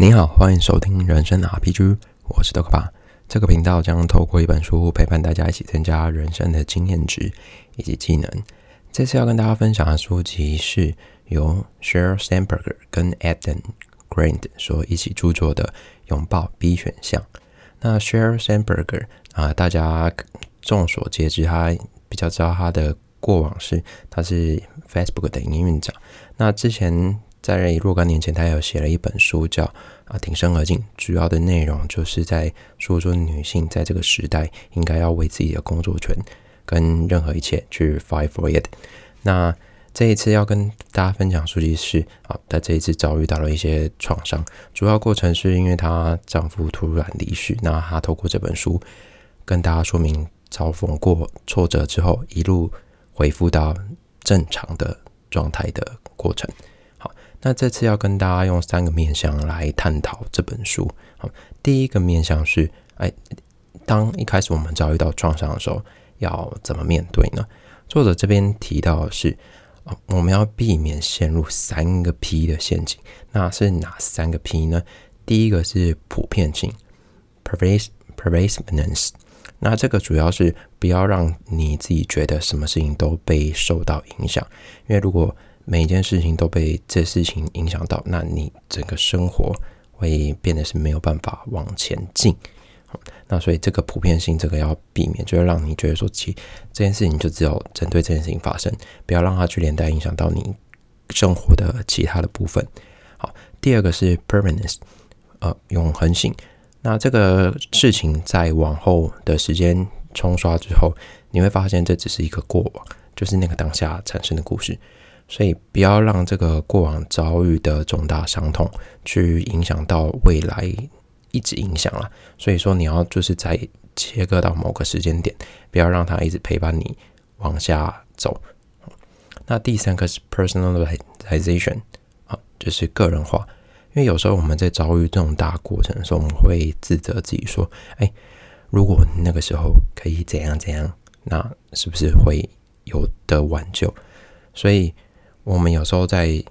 你好，欢迎收听人生 RPG，我是豆克巴。这个频道将透过一本书陪伴大家一起增加人生的经验值以及技能。这次要跟大家分享的书籍是由 Sheryl Sandberg 跟 Adam Grant 所一起著作的《拥抱 B 选项》。那 Sheryl Sandberg 啊，大家众所皆知，他比较知道他的过往是他是 Facebook 的营运长。那之前在若干年前，他有写了一本书叫《啊挺身而进》，主要的内容就是在说说女性在这个时代应该要为自己的工作权跟任何一切去 fight for it。那这一次要跟大家分享书籍是啊，她这一次遭遇到了一些创伤，主要过程是因为她丈夫突然离世。那她透过这本书跟大家说明，遭逢过挫折之后，一路恢复到正常的状态的过程。那这次要跟大家用三个面向来探讨这本书。好，第一个面向是，哎，当一开始我们遭遇到创伤的时候，要怎么面对呢？作者这边提到的是，啊，我们要避免陷入三个 P 的陷阱。那是哪三个 P 呢？第一个是普遍性 （pervasiveness）。那这个主要是不要让你自己觉得什么事情都被受到影响，因为如果每一件事情都被这事情影响到，那你整个生活会变得是没有办法往前进。那所以这个普遍性，这个要避免，就是让你觉得说，其这件事情就只有针对这件事情发生，不要让它去连带影响到你生活的其他的部分。好，第二个是 permanence，呃，永恒性。那这个事情在往后的时间冲刷之后，你会发现这只是一个过往，就是那个当下产生的故事。所以不要让这个过往遭遇的重大伤痛去影响到未来。一直影响了，所以说你要就是在切割到某个时间点，不要让它一直陪伴你往下走。那第三个是 personalization 啊，就是个人化。因为有时候我们在遭遇这种大过程的时候，我们会自责自己说：“哎，如果那个时候可以怎样怎样，那是不是会有的挽救？”所以，我们有时候在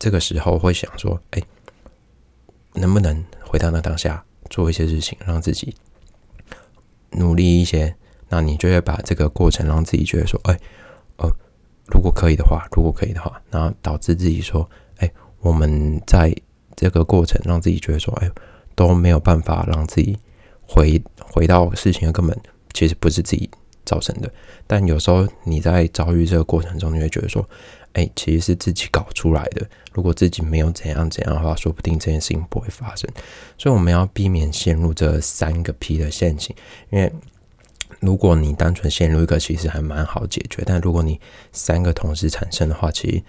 这个时候会想说：“哎，能不能？”回到那当下，做一些事情，让自己努力一些，那你就会把这个过程让自己觉得说，哎，呃，如果可以的话，如果可以的话，那导致自己说，哎，我们在这个过程让自己觉得说，哎，都没有办法让自己回回到事情的根本，其实不是自己造成的。但有时候你在遭遇这个过程中，你会觉得说。哎，其实是自己搞出来的。如果自己没有怎样怎样的话，说不定这件事情不会发生。所以我们要避免陷入这三个 P 的陷阱。因为如果你单纯陷入一个，其实还蛮好解决；但如果你三个同时产生的话，其实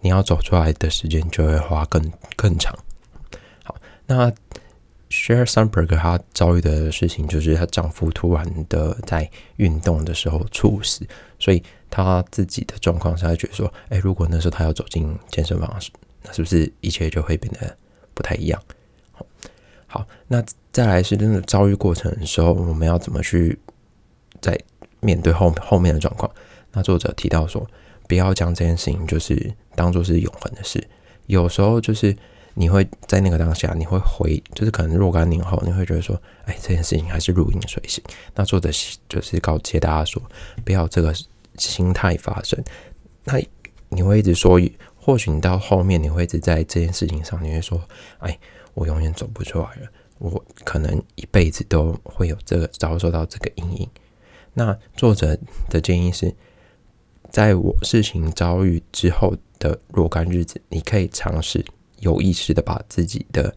你要走出来的时间就会花更更长。好，那。Share Sunberg 她遭遇的事情就是她丈夫突然的在运动的时候猝死，所以他自己的状况，他觉得说，哎，如果那时候他要走进健身房，那是不是一切就会变得不太一样？好，那再来是真的遭遇过程的时候，我们要怎么去在面对后后面的状况？那作者提到说，不要将这件事情就是当做是永恒的事，有时候就是。你会在那个当下，你会回，就是可能若干年后，你会觉得说，哎，这件事情还是如影随形。那作者就是告诫大家说，不要这个心态发生。那你会一直说，或许你到后面，你会一直在这件事情上，你会说，哎，我永远走不出来了，我可能一辈子都会有这个遭受到这个阴影。那作者的建议是，在我事情遭遇之后的若干日子，你可以尝试。有意识的把自己的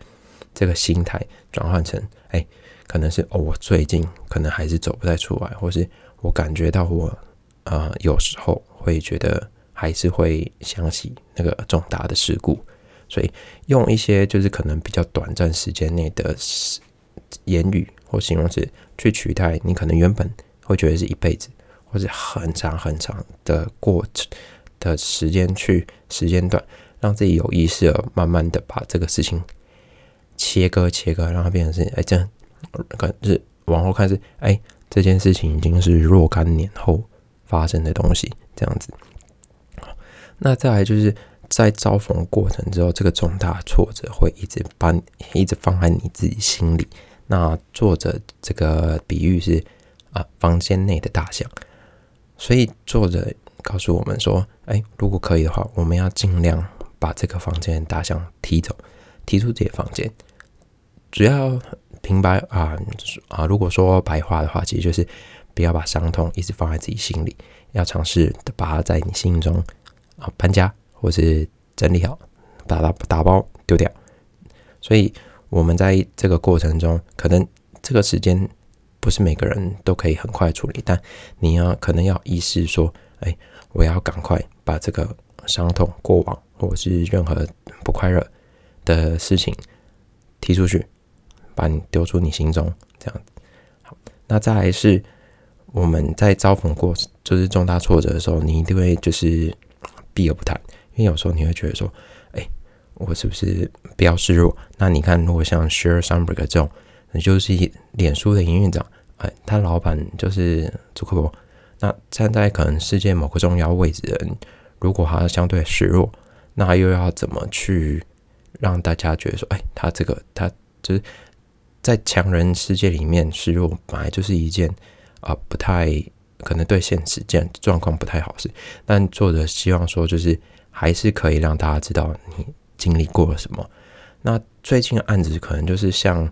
这个心态转换成，哎，可能是哦，我最近可能还是走不太出来，或是我感觉到我呃有时候会觉得还是会想起那个重大的事故，所以用一些就是可能比较短暂时间内的言语或形容词去取代你可能原本会觉得是一辈子或者很长很长的过程的时间去时间段。让自己有意识的，慢慢的把这个事情切割切割，让它变成是哎，这样可是往后看是哎，这件事情已经是若干年后发生的东西，这样子。那再来就是在遭逢过程之后，这个重大挫折会一直把一直放在你自己心里。那作者这个比喻是啊，房间内的大象，所以作者告诉我们说，哎，如果可以的话，我们要尽量把这个房间的大象踢走，踢出自己的房间。主要平白啊啊，如果说白话的话，其实就是不要把伤痛一直放在自己心里，要尝试把它在你心中啊搬家。或是整理好，把它打包丢掉。所以，我们在这个过程中，可能这个时间不是每个人都可以很快处理，但你要可能要意识说，哎，我要赶快把这个伤痛、过往或是任何不快乐的事情踢出去，把你丢出你心中这样。好，那再来是我们在遭逢过就是重大挫折的时候，你一定会就是避而不谈。因为有时候你会觉得说，哎，我是不是比较示弱？那你看，如果像 Share Sunberg 这种，你就是脸书的营运长，哎，他老板就是朱克伯。那站在可能世界某个重要位置的人，如果他相对示弱，那又要怎么去让大家觉得说，哎，他这个他就是在强人世界里面示弱，本来就是一件啊不太可能对现实这样状况不太好事。但作者希望说，就是。还是可以让大家知道你经历过了什么。那最近的案子可能就是像，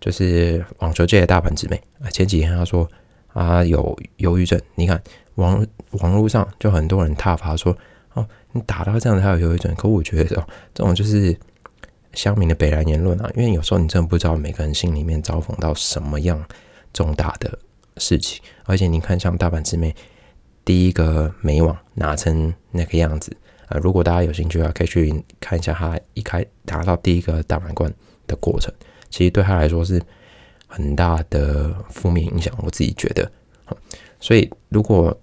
就是网球界的大阪直美啊，前几天他说啊有忧郁症。你看网网络上就很多人挞伐说，哦，你打到这样子还有忧郁症。可我觉得哦，这种就是乡民的北然言论啊，因为有时候你真的不知道每个人心里面遭逢到什么样重大的事情。而且你看，像大阪直美第一个美网拿成那个样子。啊，如果大家有兴趣的话，可以去看一下他一开拿到第一个大满贯的过程。其实对他来说是很大的负面影响，我自己觉得。所以如果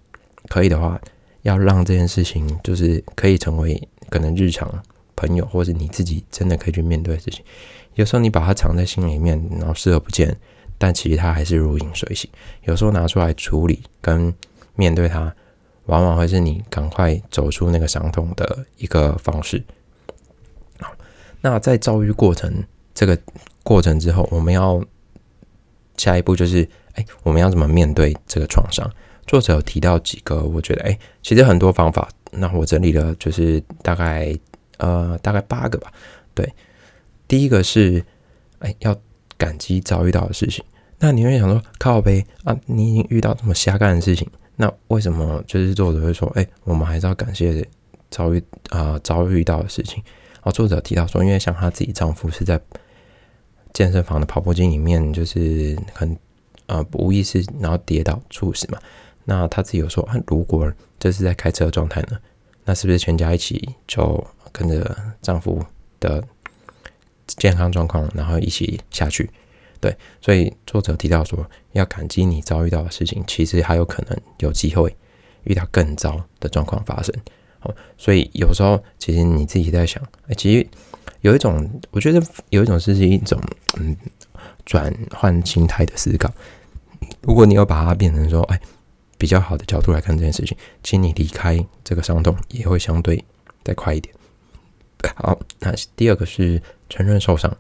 可以的话，要让这件事情就是可以成为可能日常朋友，或者你自己真的可以去面对的事情。有时候你把它藏在心里面，然后视而不见，但其实它还是如影随形。有时候拿出来处理跟面对它。往往会是你赶快走出那个伤痛的一个方式。好，那在遭遇过程这个过程之后，我们要下一步就是，哎，我们要怎么面对这个创伤？作者有提到几个，我觉得，哎，其实很多方法。那我整理了，就是大概呃，大概八个吧。对，第一个是，哎，要感激遭遇到的事情。那你会想说，靠呗啊，你已经遇到这么瞎干的事情。那为什么就是作者会说，哎，我们还是要感谢遭遇啊遭遇到的事情。然后作者提到说，因为像她自己丈夫是在健身房的跑步机里面，就是很呃无意识，然后跌倒猝死嘛。那她自己有说啊，如果这是在开车的状态呢，那是不是全家一起就跟着丈夫的健康状况，然后一起下去？对，所以作者提到说，要感激你遭遇到的事情，其实还有可能有机会遇到更糟的状况发生。哦，所以有时候其实你自己在想，其实有一种，我觉得有一种是一种嗯转换心态的思考。如果你要把它变成说，哎，比较好的角度来看这件事情，请你离开这个伤痛也会相对再快一点。好，那第二个是承认受伤。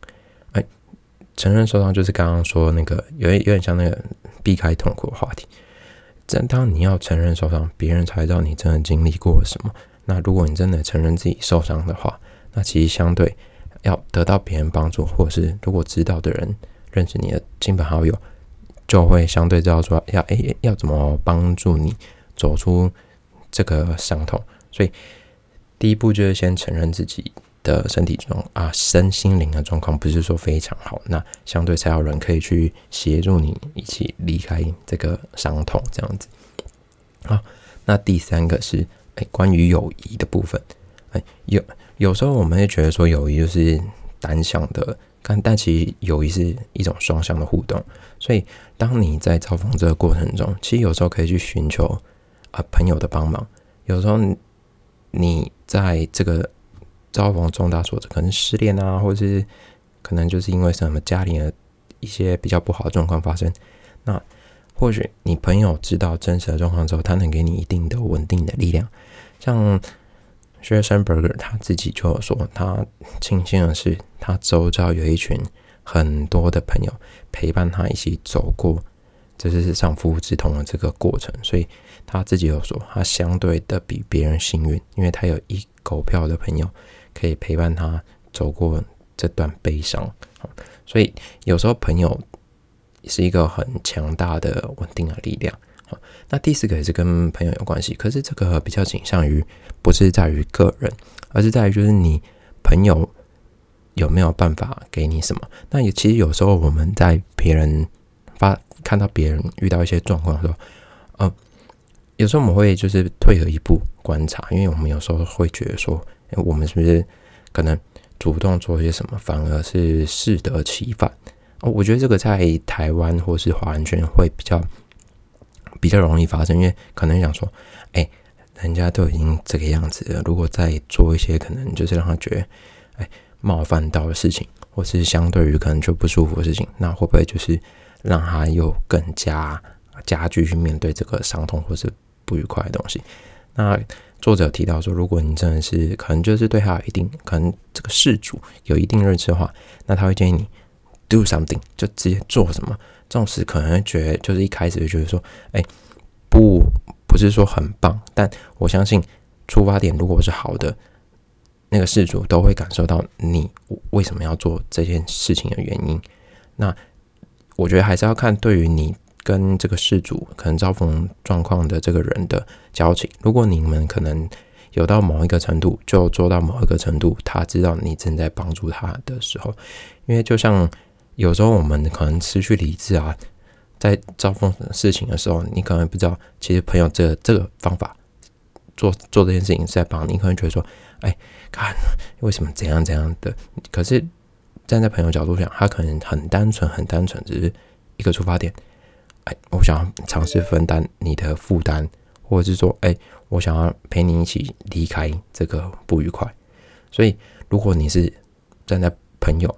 承认受伤就是刚刚说那个，有点有点像那个避开痛苦的话题。正当你要承认受伤，别人才知道你真的经历过什么。那如果你真的承认自己受伤的话，那其实相对要得到别人帮助，或是如果知道的人认识你的亲朋好友，就会相对知道说要诶要怎么帮助你走出这个伤痛。所以第一步就是先承认自己。的身体状啊，身心灵的状况不是说非常好，那相对才有人可以去协助你一起离开这个伤痛，这样子。好，那第三个是哎，关于友谊的部分，哎，有有时候我们会觉得说友谊就是单向的，但但其实友谊是一种双向的互动，所以当你在造访这个过程中，其实有时候可以去寻求啊朋友的帮忙，有时候你在这个。遭逢重大挫折，可能失恋啊，或是可能就是因为什么家里的一些比较不好的状况发生。那或许你朋友知道真实的状况之后，他能给你一定的稳定的力量。像 s h e r s o n b e r g e r 他自己就有说，他庆幸的是，他周遭有一群很多的朋友陪伴他一起走过，这就是上夫之痛的这个过程。所以他自己有说，他相对的比别人幸运，因为他有一狗票的朋友可以陪伴他走过这段悲伤。所以有时候朋友是一个很强大的稳定的力量。那第四个也是跟朋友有关系，可是这个比较倾向于不是在于个人，而是在于就是你朋友有没有办法给你什么。那也其实有时候我们在别人发看到别人遇到一些状况的时候，呃，有时候我们会就是退后一步观察，因为我们有时候会觉得说，我们是不是可能主动做些什么，反而是适得其反。哦，我觉得这个在台湾或是华人圈会比较。比较容易发生，因为可能想说，哎，人家都已经这个样子了，如果再做一些可能就是让他觉得，哎，冒犯到的事情，或是相对于可能就不舒服的事情，那会不会就是让他又更加加剧去面对这个伤痛或是不愉快的东西？那作者提到说，如果你真的是可能就是对他有一定可能这个事主有一定认知的话，那他会建议你 do something，就直接做什么。这种事可能会觉得，就是一开始就觉得说，哎，不，不是说很棒，但我相信出发点如果是好的，那个事主都会感受到你为什么要做这件事情的原因。那我觉得还是要看对于你跟这个事主可能遭逢状况的这个人的交情。如果你们可能有到某一个程度，就做到某一个程度，他知道你正在帮助他的时候，因为就像。有时候我们可能失去理智啊，在遭逢事情的时候，你可能不知道，其实朋友这这个方法做做这件事情是在帮你，可能觉得说，哎，看为什么怎样怎样的，可是站在朋友角度想，他可能很单纯，很单纯，只是一个出发点，哎，我想要尝试分担你的负担，或者是说，哎，我想要陪你一起离开这个不愉快，所以如果你是站在朋友。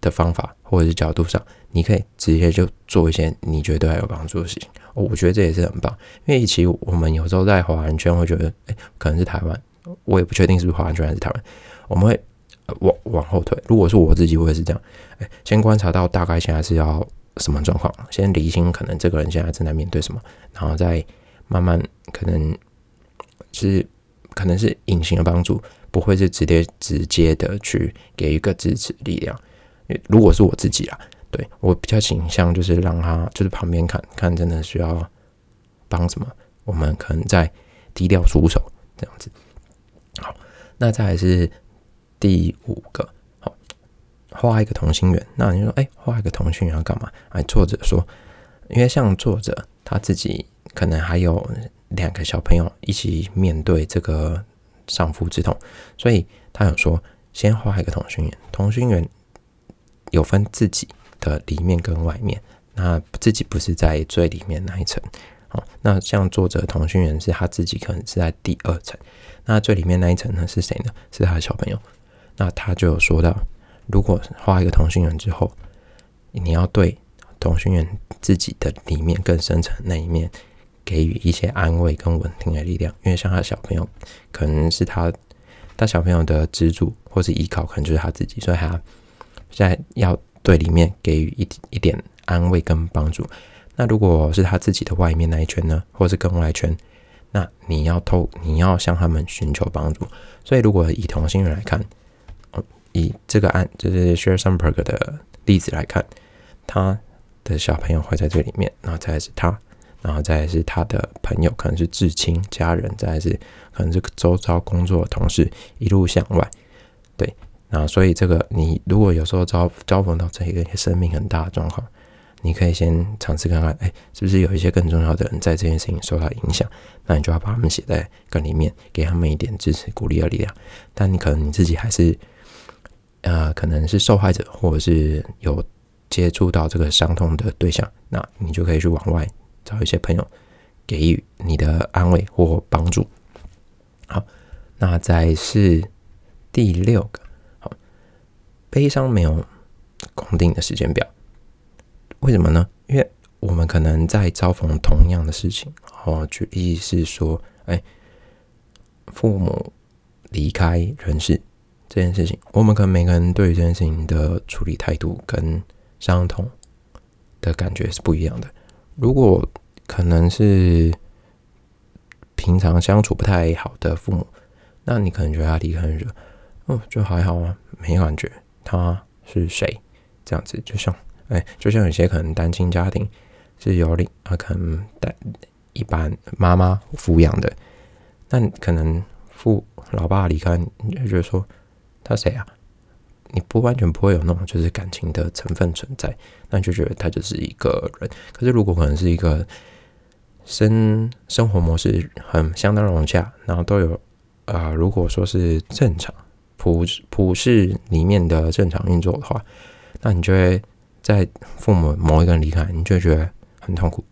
的方法或者是角度上，你可以直接就做一些你觉得对他有帮助的事情。我觉得这也是很棒，因为其实我们有时候在华人圈会觉得，哎，可能是台湾，我也不确定是不是华人圈还是台湾，我们会往往后退。如果是我自己，我也是这样，哎，先观察到大概现在是要什么状况，先理清可能这个人现在正在面对什么，然后再慢慢可能是可能是隐形的帮助，不会是直接直接的去给一个支持力量。如果是我自己啊，对我比较倾向就是让他就是旁边看看，真的需要帮什么，我们可能在低调出手这样子。好，那再来是第五个，画一个同心圆。那你说，哎，画一个同心圆要干嘛？哎，作者说，因为像作者他自己可能还有两个小朋友一起面对这个丧夫之痛，所以他有说，先画一个同心圆，同心圆。有分自己的里面跟外面，那自己不是在最里面那一层，哦，那像作者同心圆是他自己可能是在第二层，那最里面那一层呢是谁呢？是他的小朋友。那他就有说到，如果画一个同心圆之后，你要对同心圆自己的里面更深层那一面给予一些安慰跟稳定的力量，因为像他小朋友可能是他他小朋友的支柱或是依靠，可能就是他自己，所以他。现在要对里面给予一一点安慰跟帮助。那如果是他自己的外面那一圈呢，或是更外圈，那你要透，你要向他们寻求帮助。所以，如果以同性人来看，以这个案就是 Share s o m e b e r g 的例子来看，他的小朋友会在这里面，然后再是他，然后再是他的朋友，可能是至亲家人，再是可能是周遭工作的同事，一路向外，对。那所以这个，你如果有时候遭遭逢到这一个生命很大的状况，你可以先尝试看看，哎，是不是有一些更重要的人在这件事情受到影响？那你就要把他们写在更里面，给他们一点支持、鼓励的力量。但你可能你自己还是，呃，可能是受害者，或者是有接触到这个伤痛的对象，那你就可以去往外找一些朋友，给予你的安慰或帮助。好，那再是第六个。好悲伤没有固定的时间表，为什么呢？因为我们可能在遭逢同样的事情，哦，举例是说，哎，父母离开人世这件事情，我们可能每个人对于这件事情的处理态度跟相同的感觉是不一样的。如果可能是平常相处不太好的父母，那你可能觉得他离开人，哦，就还好啊，没感觉。他是谁？这样子，就像，哎，就像有些可能单亲家庭是有另啊，可能带一般妈妈抚养的，那可能父老爸离开，你就觉得说他谁啊？你不完全不会有那种就是感情的成分存在，那就觉得他就是一个人。可是如果可能是一个生生活模式很相当融洽，然后都有啊，如果说是正常普普世里面的正常运作的话，那你就会在父母某一个人离开，你就觉得很痛苦。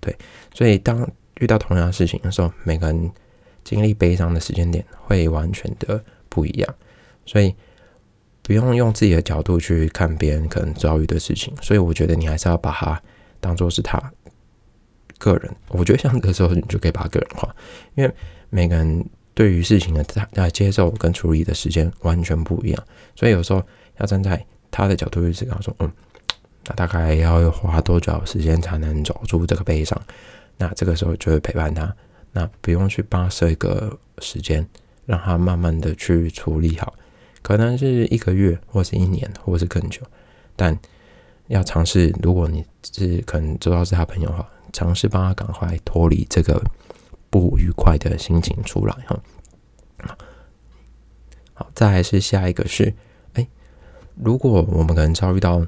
对，所以当遇到同样的事情的时候，每个人经历悲伤的时间点会完全的不一样，所以。不用用自己的角度去看别人可能遭遇的事情，所以我觉得你还是要把它当做是他个人。我觉得像这个时候，你就可以把它个人化，因为每个人对于事情的他接受跟处理的时间完全不一样，所以有时候要站在他的角度去思考，说，嗯，那大概要花多久时间才能走出这个悲伤？那这个时候就会陪伴他，那不用去帮他设一个时间，让他慢慢的去处理好。可能是一个月，或是一年，或是更久，但要尝试。如果你是可能知道是他朋友的话，尝试帮他赶快脱离这个不愉快的心情出来哈。好，再来是下一个是，哎，如果我们可能遭遇到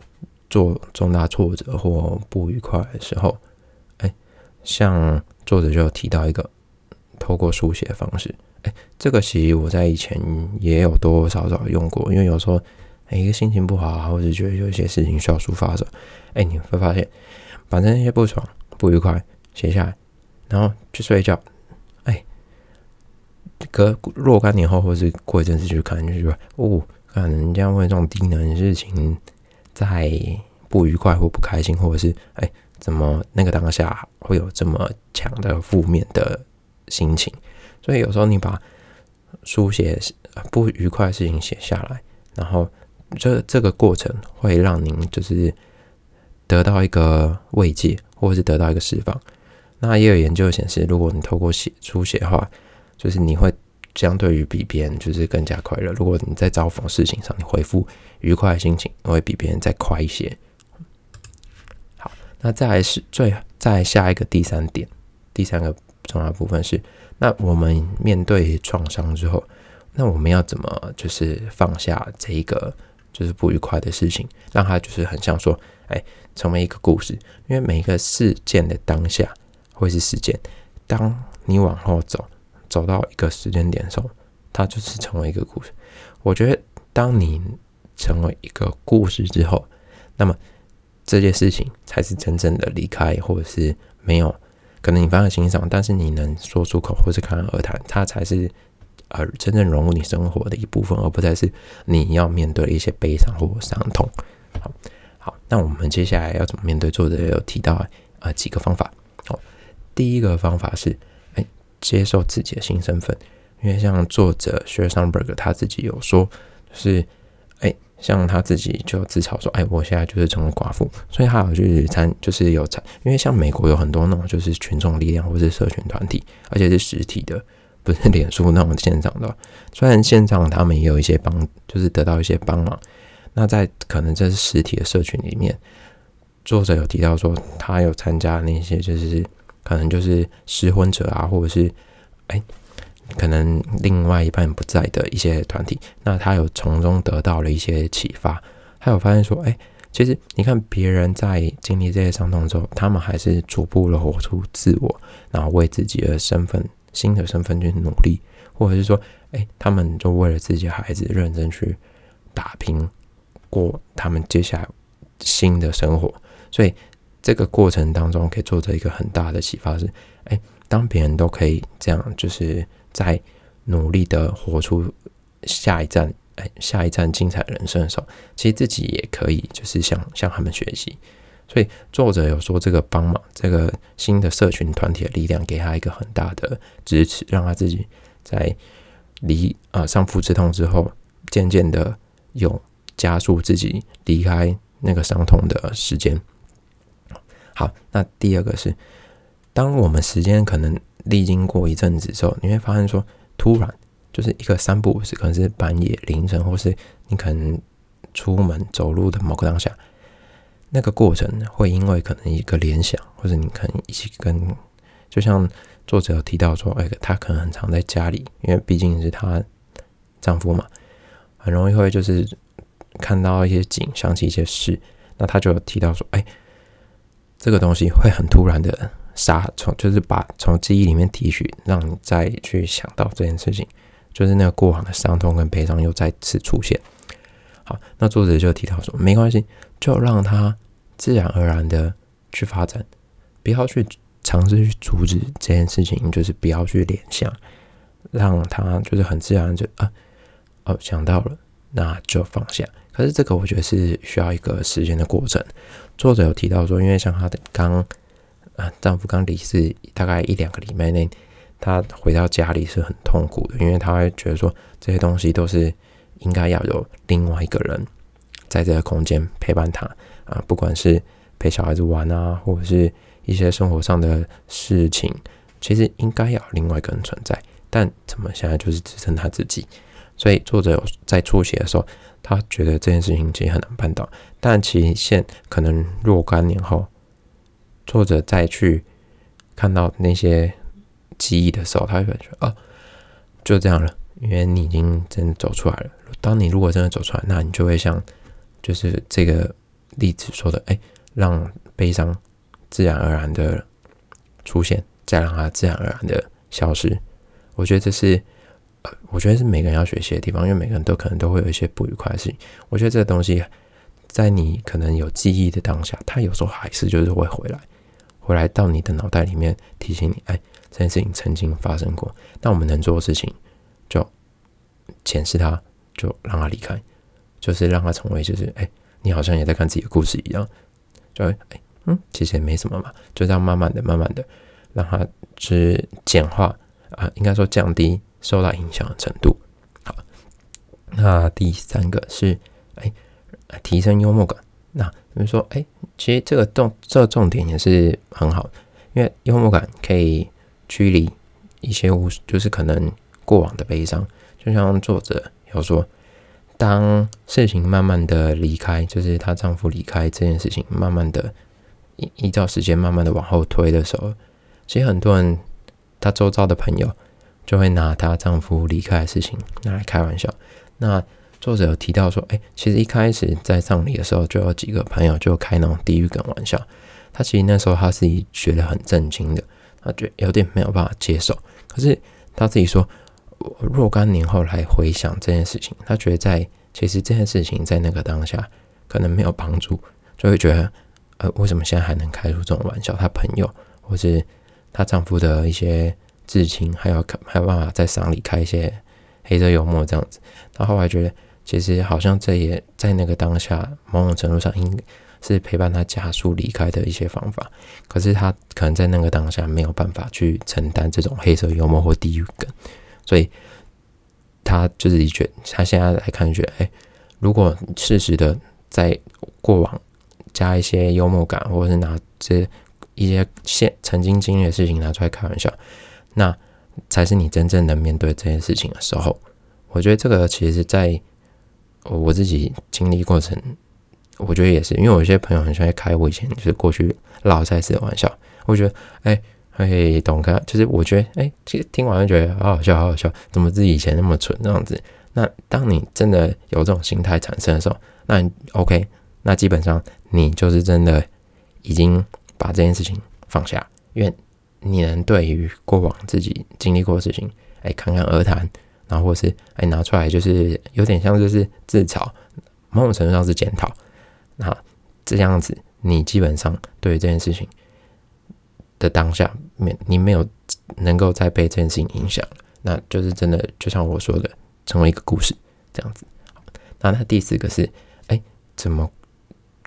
做重大挫折或不愉快的时候，哎，像作者就提到一个透过书写方式。哎这个其实我在以前也有多多少少用过，因为有时候哎一个心情不好，或者觉得有一些事情需要抒发的时候，哎你会发现把那些不爽、不愉快写下来，然后去睡觉。哎，隔若干年后，或是过一阵子去看，就觉得哦，看人家为这种低能的事情在不愉快或不开心，或者是哎怎么那个当下会有这么强的负面的心情。所以有时候你把书写不愉快的事情写下来，然后这这个过程会让您就是得到一个慰藉，或是得到一个释放。那也有研究显示，如果你透过写书写的话，就是你会相对于比别人就是更加快乐。如果你在遭逢事情上，你回复愉快的心情，会比别人再快一些。好，那再来是最再下一个第三点，第三个重要部分是。那我们面对创伤之后，那我们要怎么就是放下这一个就是不愉快的事情，让它就是很像说，哎，成为一个故事。因为每一个事件的当下会是事件，当你往后走，走到一个时间点的时候，它就是成为一个故事。我觉得，当你成为一个故事之后，那么这件事情才是真正的离开，或者是没有。可能你放在心上，但是你能说出口或是侃侃而谈，它才是呃真正融入你生活的一部分，而不再是你要面对的一些悲伤或伤痛。好，好，那我们接下来要怎么面对？作者有提到啊几个方法。哦，第一个方法是哎接受自己的新身份，因为像作者薛尚伯格他自己有说，就是。像他自己就自嘲说：“哎，我现在就是成了寡妇。”所以他有去参，就是有参，因为像美国有很多那种就是群众力量或是社群团体，而且是实体的，不是脸书那种现场的。虽然现场他们也有一些帮，就是得到一些帮忙。那在可能这是实体的社群里面，作者有提到说，他有参加那些就是可能就是失婚者啊，或者是哎。可能另外一半不在的一些团体，那他有从中得到了一些启发，还有发现说，哎，其实你看别人在经历这些伤痛之后，他们还是逐步的活出自我，然后为自己的身份、新的身份去努力，或者是说，哎，他们就为了自己孩子认真去打拼，过他们接下来新的生活。所以这个过程当中，可以做着一个很大的启发是，哎，当别人都可以这样，就是。在努力的活出下一站，哎，下一站精彩人生的时候，其实自己也可以，就是向向他们学习。所以作者有说，这个帮忙，这个新的社群团体的力量，给他一个很大的支持，让他自己在离啊上腹之痛之后，渐渐的有加速自己离开那个伤痛的时间。好，那第二个是，当我们时间可能历经过一阵子之后，你会发现说，突然就是一个三不五时，可能是半夜凌晨，或是你可能出门走路的某个当下，那个过程会因为可能一个联想，或者你可能一起跟，就像作者有提到说，哎，他可能很常在家里，因为毕竟是她丈夫嘛，很容易会就是看到一些景，想起一些事，那他就有提到说，哎。这个东西会很突然的杀从，就是把从记忆里面提取，让你再去想到这件事情，就是那个过往的伤痛跟悲伤又再次出现。好，那作者就提到说，没关系，就让它自然而然的去发展，不要去尝试去阻止这件事情，就是不要去联想，让它就是很自然就啊哦想到了，那就放下。可是这个我觉得是需要一个时间的过程。作者有提到说，因为像他的刚啊丈夫刚离世大概一两个礼拜内，她回到家里是很痛苦的，因为她会觉得说这些东西都是应该要有另外一个人在这个空间陪伴她啊，不管是陪小孩子玩啊，或者是一些生活上的事情，其实应该要另外一个人存在，但怎么现在就是只剩她自己？所以作者有在初写的时候。他觉得这件事情其实很难办到，但其现可能若干年后，作者再去看到那些记忆的时候，他会感觉得哦，就这样了，因为你已经真的走出来了。当你如果真的走出来，那你就会像就是这个例子说的，哎，让悲伤自然而然的出现，再让它自然而然的消失。我觉得这是。我觉得是每个人要学习的地方，因为每个人都可能都会有一些不愉快的事情。我觉得这个东西，在你可能有记忆的当下，它有时候还是就是会回来，回来到你的脑袋里面提醒你，哎，这件事情曾经发生过。那我们能做的事情，就检视它，就让它离开，就是让它成为，就是哎，你好像也在看自己的故事一样，就哎，嗯，其实也没什么嘛，就这样慢慢的、慢慢的，让它是简化啊，应该说降低。受到影响的程度，好，那第三个是哎，提升幽默感。那比如说哎，其实这个重这个重点也是很好，因为幽默感可以驱离一些无，就是可能过往的悲伤。就像作者有说，当事情慢慢的离开，就是她丈夫离开这件事情，慢慢的依依照时间慢慢的往后推的时候，其实很多人她周遭的朋友。就会拿她丈夫离开的事情拿来开玩笑。那作者有提到说，哎，其实一开始在葬礼的时候，就有几个朋友就开那种地狱梗玩笑。他其实那时候他自己觉得很震惊的，他觉有点没有办法接受。可是他自己说，若干年后来回想这件事情，他觉得在其实这件事情在那个当下可能没有帮助，就会觉得，呃，为什么现在还能开出这种玩笑？她朋友或是她丈夫的一些。至亲还有还有办法在丧礼开一些黑色幽默这样子，他后来觉得其实好像这也在那个当下某种程度上应是陪伴他加速离开的一些方法，可是他可能在那个当下没有办法去承担这种黑色幽默或地狱梗，所以他就是觉他现在来看觉得，哎，如果适时的在过往加一些幽默感，或者是拿这一些现曾经经历的事情拿出来开玩笑。那才是你真正的面对这件事情的时候。我觉得这个其实，在我自己经历过程，我觉得也是，因为有些朋友很喜欢开我以前就是过去老赛事的玩笑。我觉得，哎，嘿，懂个，就是我觉得，哎，其实听完就觉得好好笑，好好笑，怎么自己以前那么蠢这样子？那当你真的有这种心态产生的时候，那 OK，那基本上你就是真的已经把这件事情放下，因为。你能对于过往自己经历过的事情，哎，侃侃而谈，然后或是哎拿出来，就是有点像就是自嘲，某种程度上是检讨。那这样子，你基本上对于这件事情的当下，没你没有能够再被这件事情影响，那就是真的，就像我说的，成为一个故事这样子。那那第四个是，哎，怎么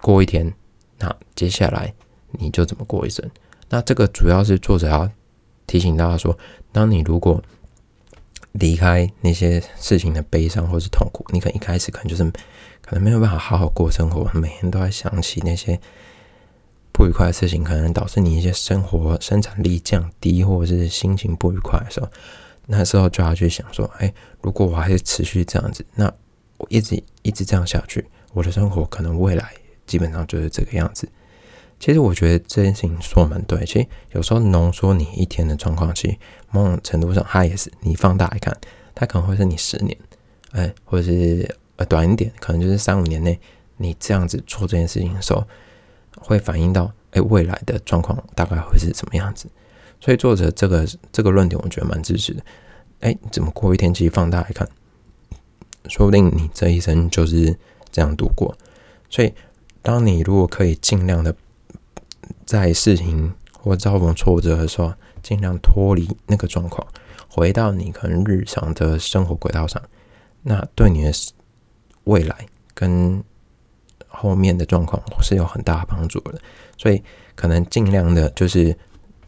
过一天？那接下来你就怎么过一生？那这个主要是作者要提醒大家说，当你如果离开那些事情的悲伤或是痛苦，你可能一开始可能就是可能没有办法好好过生活，每天都在想起那些不愉快的事情，可能导致你一些生活生产力降低，或者是心情不愉快的时候，那时候就要去想说，哎，如果我还是持续这样子，那我一直一直这样下去，我的生活可能未来基本上就是这个样子。其实我觉得这件事情说蛮对。其实有时候浓缩你一天的状况，其实某种程度上，它也是你放大来看，它可能会是你十年，哎，或者是呃短一点，可能就是三五年内，你这样子做这件事情的时候，会反映到哎未来的状况大概会是什么样子。所以作者这个这个论点，我觉得蛮支持的。哎，怎么过一天，其实放大来看，说不定你这一生就是这样度过。所以，当你如果可以尽量的。在事情或遭逢挫折的时候，尽量脱离那个状况，回到你可能日常的生活轨道上，那对你的未来跟后面的状况是有很大帮助的。所以，可能尽量的，就是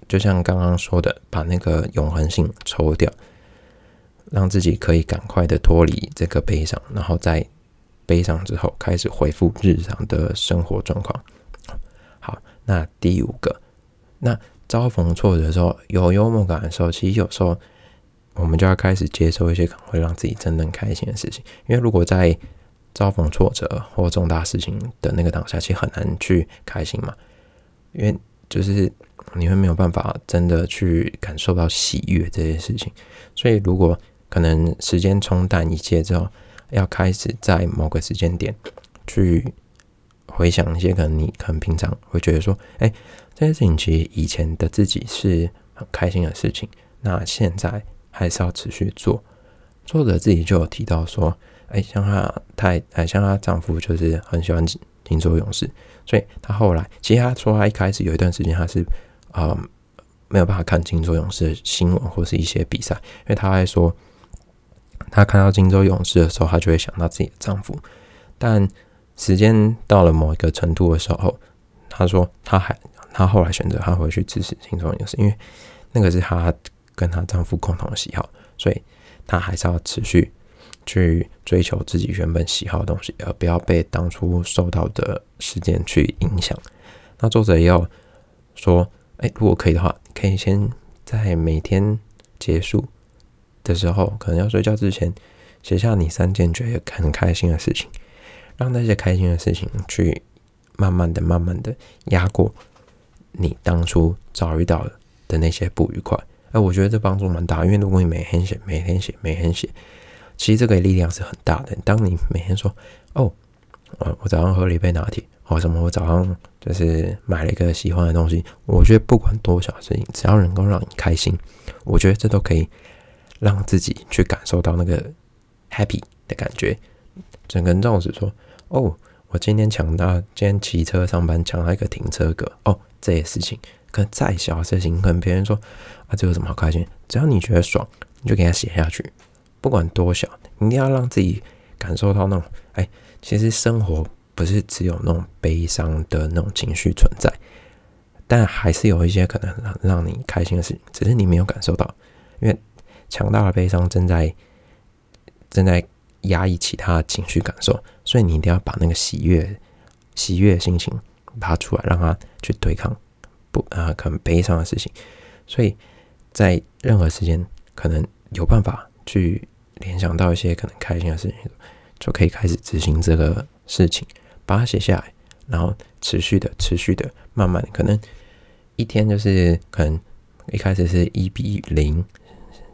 就像刚刚说的，把那个永恒性抽掉，让自己可以赶快的脱离这个悲伤，然后在悲伤之后开始恢复日常的生活状况。那第五个，那遭逢挫折的时候，有幽默感的时候，其实有时候我们就要开始接受一些可能会让自己真正开心的事情。因为如果在遭逢挫折或重大事情的那个当下，其实很难去开心嘛。因为就是你会没有办法真的去感受到喜悦这些事情。所以如果可能时间冲淡一切之后，要开始在某个时间点去。回想一些可能你可能平常会觉得说，哎，这件事情其实以前的自己是很开心的事情，那现在还是要持续做。作者自己就有提到说，哎，像她太哎，像她丈夫就是很喜欢金州勇士，所以她后来其实她说她一开始有一段时间她是啊没有办法看金州勇士的新闻或是一些比赛，因为她还说她看到金州勇士的时候，她就会想到自己的丈夫，但。时间到了某一个程度的时候，她说她还她后来选择她回去支持轻松勇士，因为那个是她跟她丈夫共同的喜好，所以她还是要持续去追求自己原本喜好的东西，而不要被当初受到的事件去影响。那作者也有说，哎，如果可以的话，可以先在每天结束的时候，可能要睡觉之前，写下你三件觉得很开心的事情。让那些开心的事情去慢慢的、慢慢的压过你当初遭遇到的那些不愉快。哎，我觉得这帮助蛮大，因为如果你每天写、每天写、每天写，其实这个力量是很大的。当你每天说：“哦，我我早上喝了一杯拿铁，或什么，我早上就是买了一个喜欢的东西。”我觉得不管多小事情，只要能够让你开心，我觉得这都可以让自己去感受到那个 happy 的感觉。整个人这样子说。哦，我今天抢到，今天骑车上班抢到一个停车格。哦，这些事情，可能再小的事情，可能别人说啊，这有什么好开心？只要你觉得爽，你就给他写下去，不管多小，一定要让自己感受到那种，哎，其实生活不是只有那种悲伤的那种情绪存在，但还是有一些可能让让你开心的事情，只是你没有感受到，因为强大的悲伤正在正在。压抑其他情绪感受，所以你一定要把那个喜悦、喜悦的心情拉出来，让他去对抗不啊可能悲伤的事情。所以在任何时间，可能有办法去联想到一些可能开心的事情，就可以开始执行这个事情，把它写下来，然后持续的、持续的、慢慢，可能一天就是可能一开始是一比零，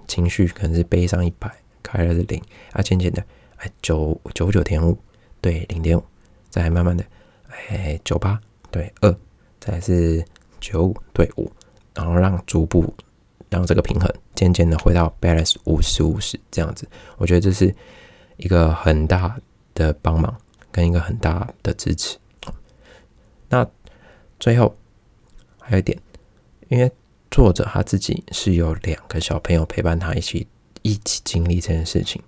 情绪可能是悲伤一百，快乐是零，啊，渐渐的。哎，九九九点五，对，零点五，再慢慢的，哎，九八，对，二，再是九五，对，五，然后让逐步让这个平衡渐渐的回到 balance 五十五十这样子，我觉得这是一个很大的帮忙跟一个很大的支持。那最后还有一点，因为作者他自己是有两个小朋友陪伴他一起一起经历这件事情。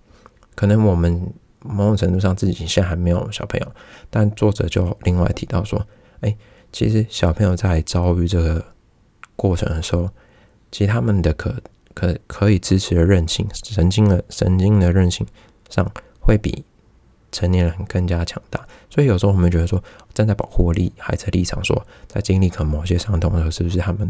可能我们某种程度上自己现在还没有小朋友，但作者就另外提到说，哎，其实小朋友在遭遇这个过程的时候，其实他们的可可可以支持的韧性，神经的神经的韧性上会比成年人更加强大。所以有时候我们觉得说，站在保护力孩子的立场说，在经历可能某些伤痛的时候，是不是他们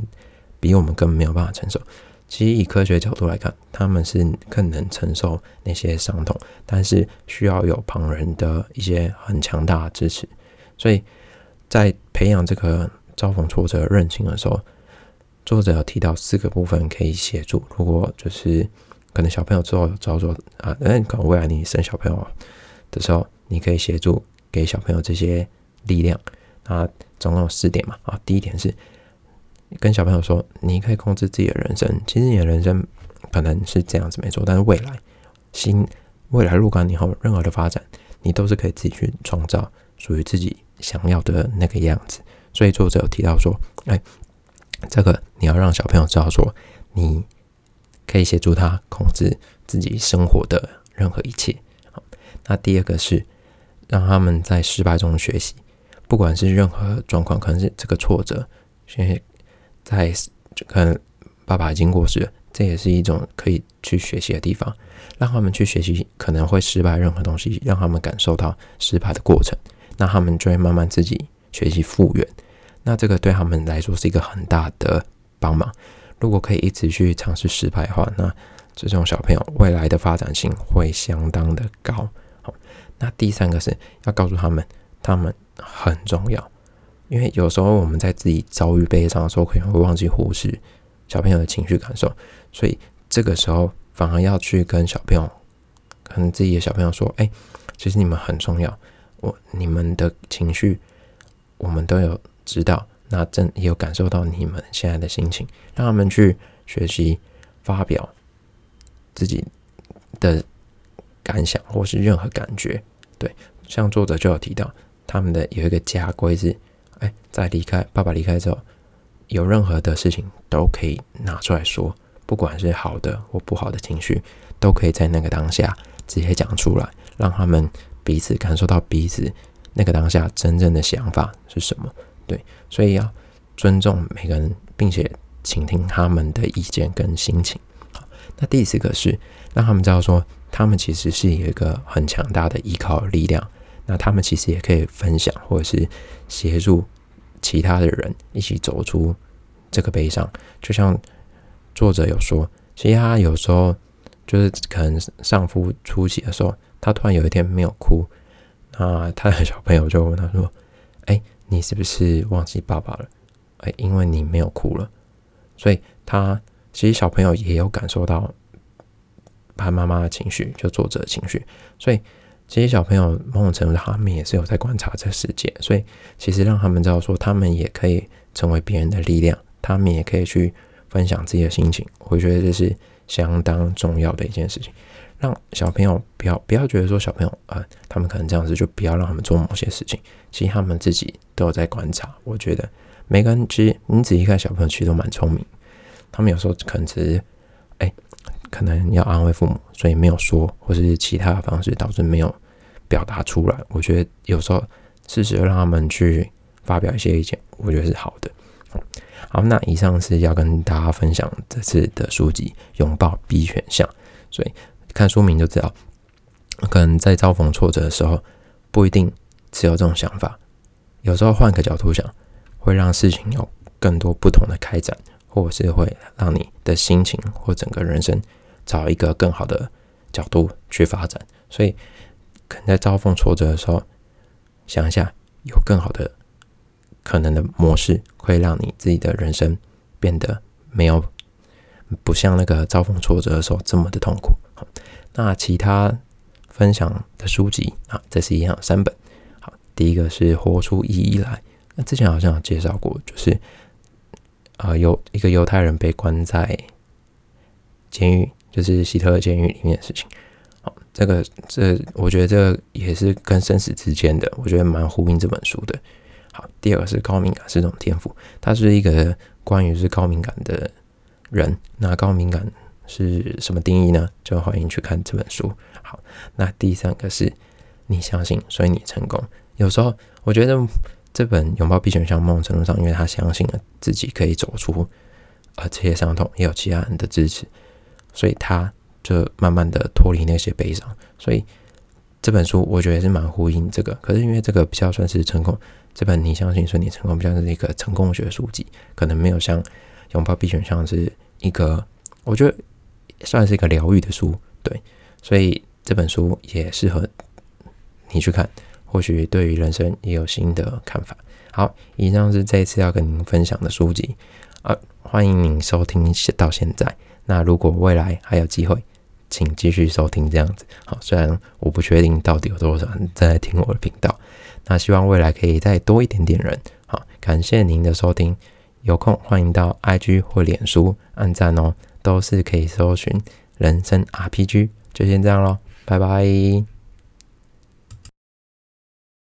比我们更没有办法承受？其实以科学角度来看，他们是更能承受那些伤痛，但是需要有旁人的一些很强大的支持。所以在培养这个遭逢挫折韧性的时候，作者有提到四个部分可以协助。如果就是可能小朋友之后有遭受啊，嗯，可能未来你生小朋友的时候，你可以协助给小朋友这些力量。那总共有四点嘛？啊，第一点是。跟小朋友说，你可以控制自己的人生。其实你的人生可能是这样子没错，但是未来新未来入关以后，任何的发展，你都是可以自己去创造属于自己想要的那个样子。所以作者有提到说，哎，这个你要让小朋友知道说，你可以协助他控制自己生活的任何一切。好，那第二个是让他们在失败中学习，不管是任何状况，可能是这个挫折，先。在在可能爸爸已经过世，这也是一种可以去学习的地方，让他们去学习可能会失败任何东西，让他们感受到失败的过程，那他们就会慢慢自己学习复原。那这个对他们来说是一个很大的帮忙。如果可以一直去尝试失败的话，那这种小朋友未来的发展性会相当的高。好，那第三个是要告诉他们，他们很重要。因为有时候我们在自己遭遇悲伤的时候，可能会忘记忽视小朋友的情绪感受，所以这个时候反而要去跟小朋友，可能自己的小朋友说：“哎，其实你们很重要，我你们的情绪我们都有知道，那真也有感受到你们现在的心情，让他们去学习发表自己的感想或是任何感觉。对，像作者就有提到，他们的有一个家规是。哎，在离开爸爸离开之后，有任何的事情都可以拿出来说，不管是好的或不好的情绪，都可以在那个当下直接讲出来，让他们彼此感受到彼此那个当下真正的想法是什么。对，所以要尊重每个人，并且倾听他们的意见跟心情。好，那第四个是让他们知道说，他们其实是有一个很强大的依靠力量。那他们其实也可以分享，或者是协助其他的人一起走出这个悲伤。就像作者有说，其实他有时候就是可能丧夫初期的时候，他突然有一天没有哭，那他的小朋友就问他说：“哎，你是不是忘记爸爸了？哎，因为你没有哭了。”所以他其实小朋友也有感受到他妈妈的情绪，就作者的情绪，所以。这些小朋友某种程度他们也是有在观察这世界，所以其实让他们知道说，他们也可以成为别人的力量，他们也可以去分享自己的心情。我觉得这是相当重要的一件事情，让小朋友不要不要觉得说小朋友啊，他们可能这样子就不要让他们做某些事情。其实他们自己都有在观察。我觉得每个人其实你仔细看，小朋友其实都蛮聪明，他们有时候可能只是。可能要安慰父母，所以没有说，或是其他的方式导致没有表达出来。我觉得有时候适时的让他们去发表一些意见，我觉得是好的。好，那以上是要跟大家分享这次的书籍《拥抱 B 选项》。所以看书名就知道，可能在遭逢挫折的时候，不一定只有这种想法。有时候换个角度想，会让事情有更多不同的开展，或者是会让你的心情或整个人生。找一个更好的角度去发展，所以可能在遭逢挫折的时候，想一下有更好的可能的模式，会让你自己的人生变得没有不像那个遭逢挫折的时候这么的痛苦。好，那其他分享的书籍啊，这是一样三本。好，第一个是《活出意义来》，那之前好像有介绍过，就是啊，有一个犹太人被关在监狱。就是希特勒监狱里面的事情，好，这个这我觉得这也是跟生死之间的，我觉得蛮呼应这本书的。好，第二个是高敏感是一种天赋，它是一个关于是高敏感的人，那高敏感是什么定义呢？就欢迎去看这本书。好，那第三个是你相信，所以你成功。有时候我觉得这本拥抱必选项某种程度上，因为他相信了自己可以走出呃这些伤痛，也有其他人的支持。所以他就慢慢的脱离那些悲伤。所以这本书我觉得是蛮呼应这个。可是因为这个比较算是成功，这本你相信顺利成功比较是一个成功学书籍，可能没有像拥抱 B 选项是一个，我觉得算是一个疗愈的书。对，所以这本书也适合你去看，或许对于人生也有新的看法。好，以上是这一次要跟您分享的书籍，啊，欢迎您收听到现在。那如果未来还有机会，请继续收听这样子。好，虽然我不确定到底有多少人在听我的频道，那希望未来可以再多一点点人。好，感谢您的收听，有空欢迎到 IG 或脸书按赞哦，都是可以搜寻人生 RPG。就先这样咯，拜拜。